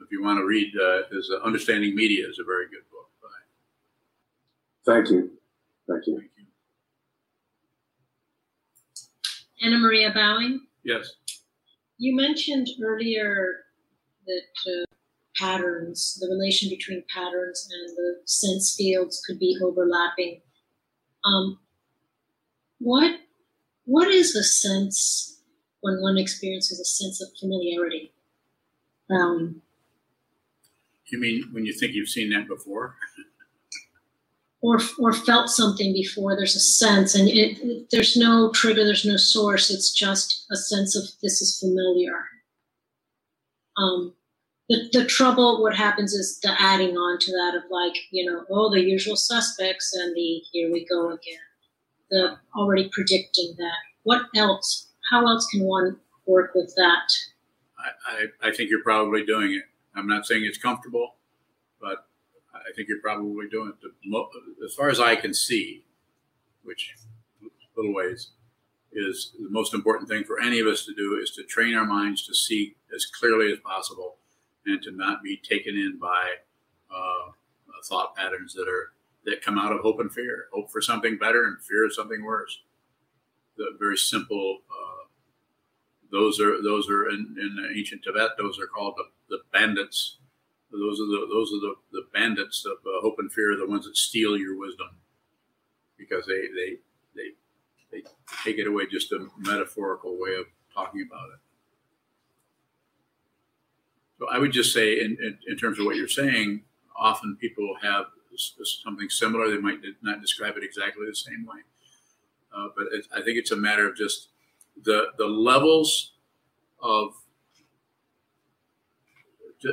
If you want to read uh, his uh, Understanding Media is a very good book. By, Thank you. Thank you. thank you. Anna Maria Bowing, Yes. you mentioned earlier that uh, patterns, the relation between patterns and the sense fields could be overlapping. Um, what what is a sense when one experiences a sense of familiarity? Um, You mean when you think you've seen that before? [LAUGHS] or or felt something before there's a sense and it, it- there's no trigger there's no source it's just a sense of this is familiar um the, the trouble what happens is the adding on to that of like you know oh the usual suspects and the here we go again the already predicting that what else how else can one work with that I, I, I think you're probably doing it. I'm not saying it's comfortable, but I think you're probably doing it. The As far as I can see, which little ways, is the most important thing for any of us to do is to train our minds to see as clearly as possible and to not be taken in by uh, thought patterns that are that come out of hope and fear. Hope for something better and fear of something worse. The very simple. Uh, those are those are in, in ancient Tibet. Those are called the, the bandits. Those are the those are the, the bandits of uh, hope and fear. The ones that steal your wisdom because they they they they take it away. Just a metaphorical way of talking about it. I would just say, in, in, in terms of what you're saying, often people have something similar. They might not describe it exactly the same way, uh, but it, I think it's a matter of just the the levels of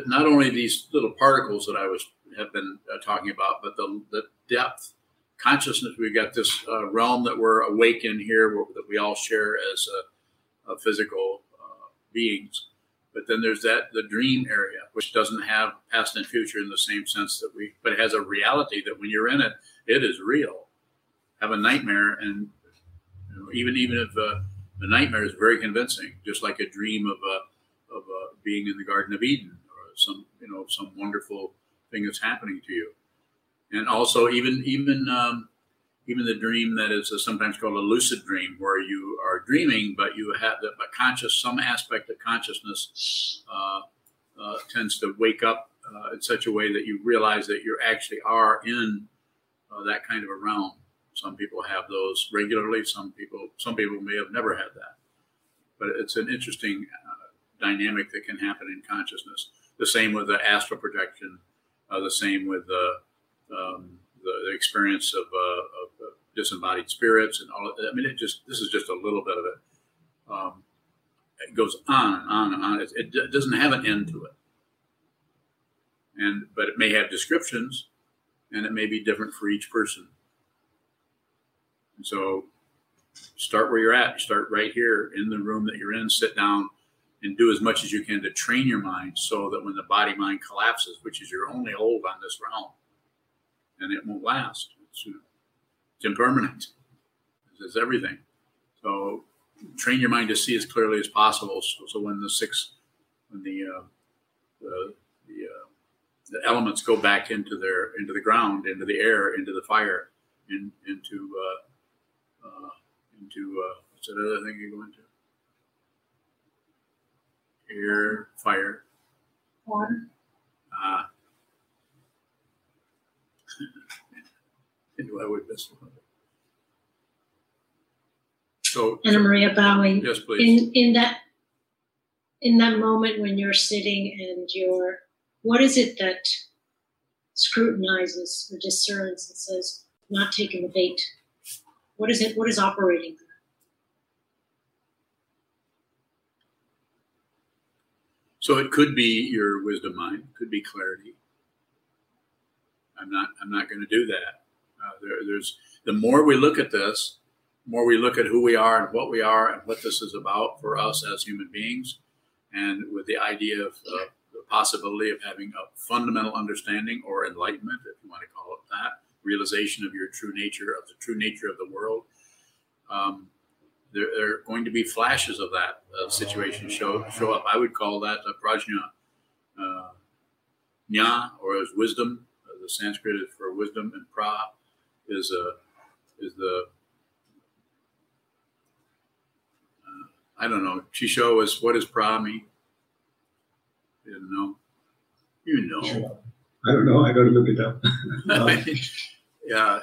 not only these little particles that I was have been uh, talking about, but the the depth consciousness. We've got this uh, realm that we're awake in here, that we all share as a physical uh, beings. But then there's that the dream area, which doesn't have past and future in the same sense that we, but it has a reality that when you're in it, it is real. Have a nightmare, and you know, even even if uh, the nightmare is very convincing, just like a dream of a of a being in the Garden of Eden or some you know some wonderful thing that's happening to you, and also even even um, even the dream that is sometimes called a lucid dream, where you are dreaming but you have the conscious some aspect of consciousness uh, uh, tends to wake up uh, in such a way that you realize that you actually are in uh, that kind of a realm. Some people have those regularly. Some people, some people may have never had that. But it's an interesting uh, dynamic that can happen in consciousness. The same with the astral projection. Uh, the same with the, um, the the experience of, uh, of disembodied spirits and all. I mean, it just this is just a little bit of it. Um, it goes on and on and on. It, it, doesn't have an end to it. And but it may have descriptions, and it may be different for each person. And so start where you're at. Start right here in the room that you're in. Sit down and do as much as you can to train your mind so that when the body mind collapses, which is your only hold on this realm, and it won't last. It's, it's impermanent. It's everything. So train your mind to see as clearly as possible. So, so when the six, when the uh, the the, uh, the elements go back into their into the ground, into the air, into the fire, in, into uh, uh, into uh, what's that other thing you go into? Air, fire. water Ah. Into I would miss one. So, anna maria bowing yes, please. in in that in that moment when you're sitting and you're what is it that scrutinizes or discerns and says not taking the bait what is it what is operating So it could be your wisdom mind, could be clarity. I'm not. I'm not going to do that. There, there's the more we look at this, more we look at who we are and what we are and what this is about for us as human beings, and with the idea of uh, the possibility of having a fundamental understanding or enlightenment, if you want to call it that, realization of your true nature, of the true nature of the world. Um, there, there, are going to be flashes of that uh, situation show show up. I would call that a prajna, uh, or as wisdom. Uh, the Sanskrit is for wisdom, and pra is a is the uh, I don't know. Chisho is what does pra? You don't know. You know. I don't know. I got to look it up. [LAUGHS] yeah.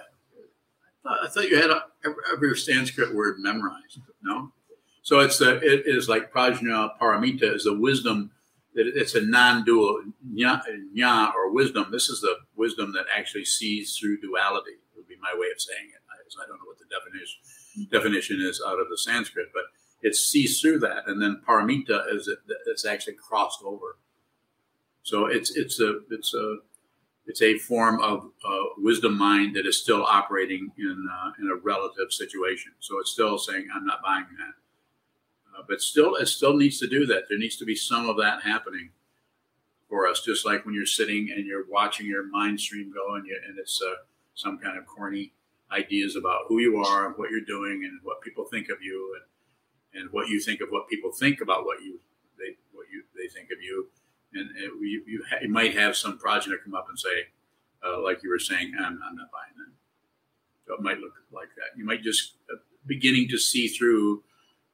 I thought, you had a, every Sanskrit word memorized. No. So it's the it is like prajna paramita is the wisdom that it's a non-dual jna or wisdom. This is the wisdom that actually sees through duality. My way of saying it. I, I don't know what the definition definition is out of the Sanskrit, but it sees through that, and then paramita is it, it's actually crossed over. So it's it's a it's a it's a form of uh, wisdom mind that is still operating in uh, in a relative situation. So it's still saying, "I'm not buying that," uh, but still, it still needs to do that. There needs to be some of that happening for us. Just like when you're sitting and you're watching your mind stream go, and, you, and it's uh, some kind of corny ideas about who you are and what you're doing and what people think of you and and what you think of what people think about what you they what you they think of you and it, you, you, ha- you, might have some prajna come up and say, uh, like you were saying, I'm, I'm, not buying that. So it might look like that. You might just uh, beginning to see through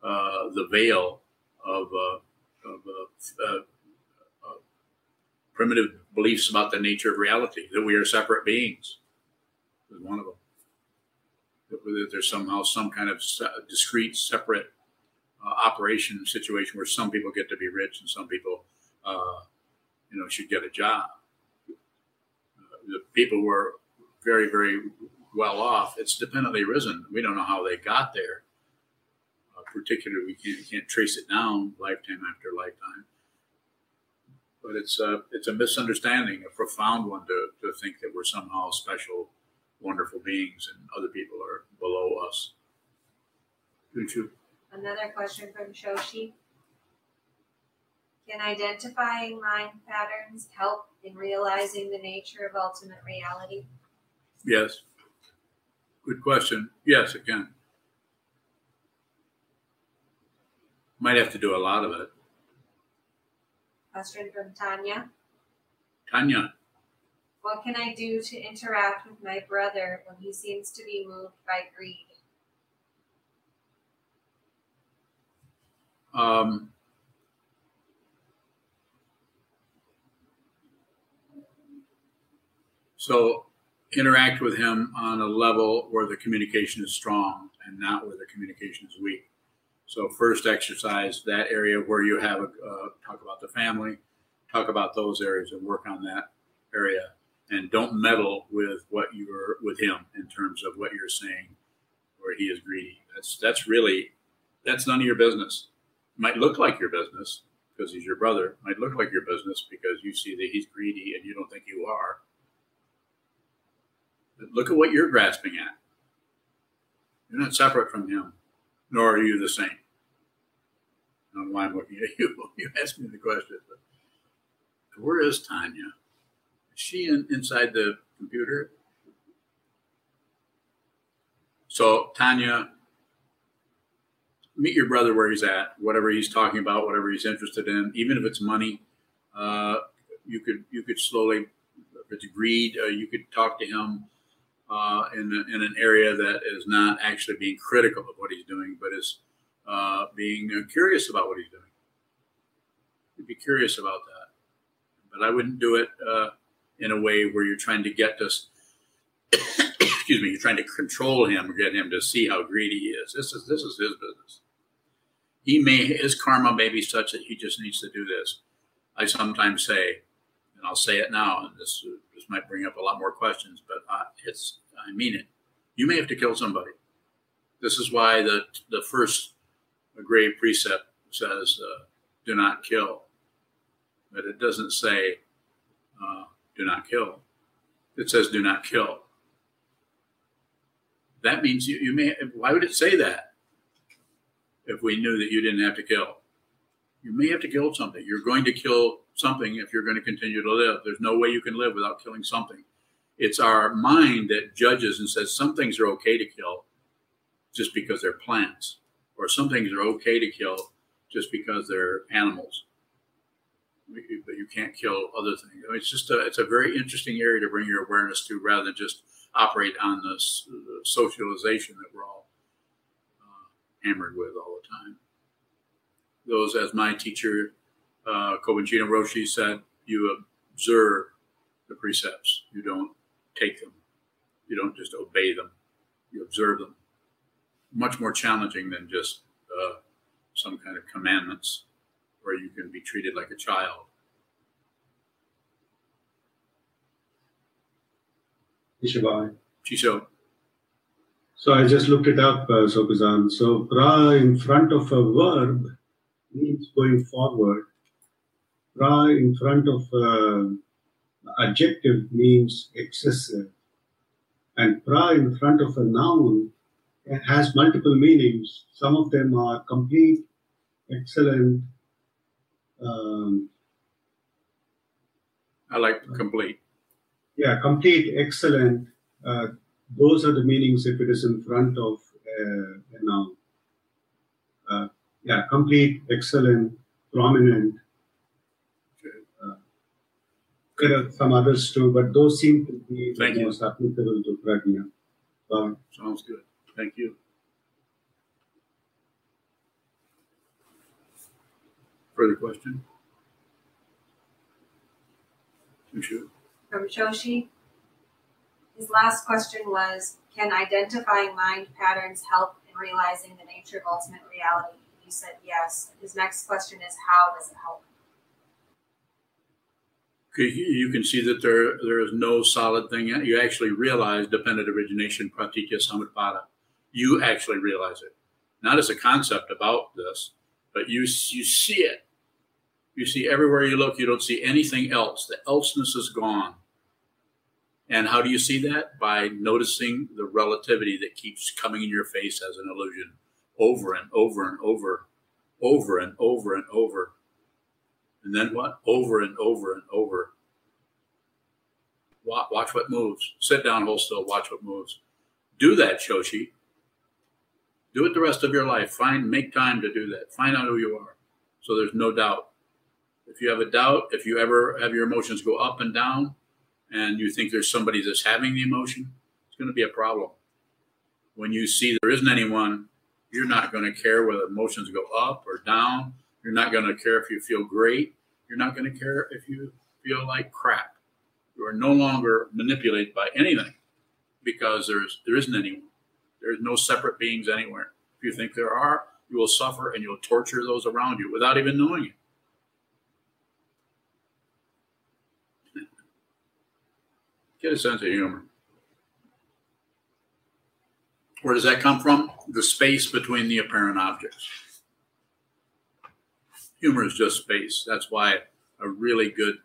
uh, the veil of, uh, of uh, uh, primitive beliefs about the nature of reality, that we are separate beings. Is one of them. That there's somehow some kind of discrete, separate operation situation where some people get to be rich and some people uh, you know, should get a job. Uh, the people who are very, very well off, it's dependently risen. We don't know how they got there. Uh, particularly, we can't, can't trace it down lifetime after lifetime. But it's a, it's a misunderstanding, a profound one to, to think that we're somehow special, wonderful beings and other people are below us. You? Another question from Shoshi. Can identifying mind patterns help in realizing the nature of ultimate reality? Yes. Good question. Yes, it can. Might have to do a lot of it. Question from Tanya. Tanya. What can I do to interact with my brother when he seems to be moved by greed? Um, So interact with him on a level where the communication is strong and not where the communication is weak. So first exercise that area where you have a uh, talk about the family, talk about those areas and work on that area, and don't meddle with what you're with him in terms of what you're saying, where he is greedy. That's that's really that's none of your business. Might look like your business because he's your brother. Might look like your business because you see that he's greedy and you don't think you are look at what you're grasping at. You're not separate from him, nor are you the same. I don't know why I'm looking at you. [LAUGHS] You asked me the question. But where is Tanya? She in, inside the computer? So, Tanya, meet your brother where he's at, whatever he's talking about, whatever he's interested in, even if it's money. Uh, you could you could slowly, if it's greed, uh, you could talk to him uh, in, in an area that is not actually being critical of what he's doing, but is uh, being uh, curious about what he's doing. You'd be curious about that. But I wouldn't do it uh, in a way where you're trying to get this, [COUGHS] excuse me, you're trying to control him or get him to see how greedy he is. This is, this is his business. He may, his karma may be such that he just needs to do this. I sometimes say, and I'll say it now, and this this might bring up a lot more questions, but I, it's I mean it. You may have to kill somebody. This is why the the first grave precept says, uh, "Do not kill," but it doesn't say, uh, "Do not kill." It says, "Do not kill." that means you, you may. Why would it say that? If we knew that you didn't have to kill, you may have to kill something. You're going to kill something if you're going to continue to live. There's no way you can live without killing something. It's our mind that judges and says some things are okay to kill just because they're plants, or some things are okay to kill just because they're animals. But you can't kill other things. I mean, it's just a, it's a very interesting area to bring your awareness to, rather than just operate on this uh, socialization that we're all uh, hammered with all the time. Those, as my teacher, uh, Kobun Chino Roshi said, you observe the precepts. You don't take them. You don't just obey them. You observe them. Much more challenging than just uh, some kind of commandments where you can be treated like a child. Chisho, So I just looked it up, uh, Sokuzan. So pra in front of a verb means going forward. Pra in front of uh, adjective means excessive. And pra in front of a noun has multiple meanings. Some of them are complete, excellent, um, I like complete. yeah, complete, excellent. Uh, those are the meanings if it is in front of uh, a noun. Uh, yeah, complete, excellent, prominent. Uh, there are some others too, but those seem to be Thank the you. most applicable to prajna. Uh, Sounds good. Thank you. Further question? From Shoshi. His last question was Can identifying mind patterns help in realizing the nature of ultimate reality? You said yes. His next question is How does it help? You you can see that there there is no solid thing. You actually realize dependent origination, pratitya samutpada. You actually realize it, not as a concept about this, but you you see it. You see everywhere you look. You don't see anything else. The elseness is gone. And how do you see that? By noticing the relativity that keeps coming in your face as an illusion, over and over and over, over and over and over. And then what? Over and over and over. Watch, what moves. Sit down, hold still, watch what moves. Do that, Shoshi. Do it the rest of your life. Find, make time to do that. Find out who you are. So there's no doubt. If you have a doubt, if you ever have your emotions go up and down, and you think there's somebody that's having the emotion, it's going to be a problem. When you see there isn't anyone, you're not going to care whether emotions go up or down. You're not going to care if you feel great. You're not going to care if you feel like crap. You are no longer manipulated by anything because there's there isn't anyone. There's no separate beings anywhere. If you think there are, you will suffer and you'll torture those around you without even knowing it. Get a sense of humor. Where does that come from? The space between the apparent objects. Humor is just space. That's why a really good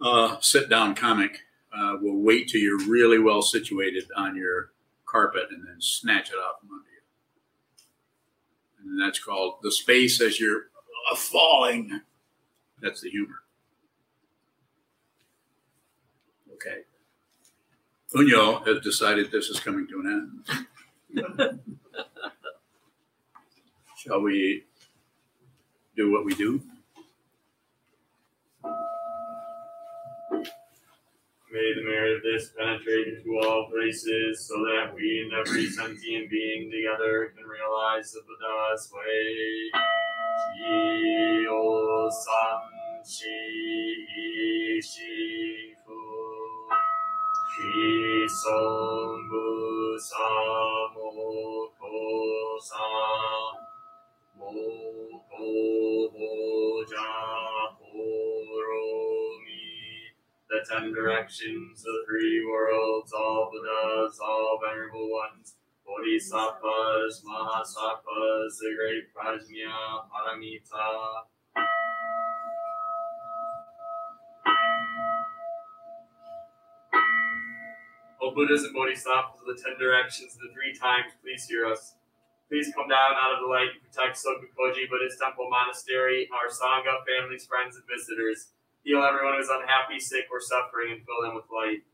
uh, sit down comic uh, will wait till you're really well situated on your carpet and then snatch it out from under you. And that's called the space as you're uh, falling. That's the humor. Okay. Unyo has decided this is coming to an end. [LAUGHS] Shall we do what we do? May the merit of this penetrate into all places, so that we and every sentient being together can realize the Buddha's way. Ji o san shi shi the ten directions, the three worlds, all Buddhas, all venerable ones, Bodhisattvas, Mahasattvas, the great Prajna, Paramita. O Buddhas and Bodhisattvas of the ten directions, the three times, please hear us. Please come down out of the light and protect Sokukoji Buddhist Temple Monastery, our Sangha, families, friends, and visitors. Heal everyone who is unhappy, sick, or suffering, and fill them with light.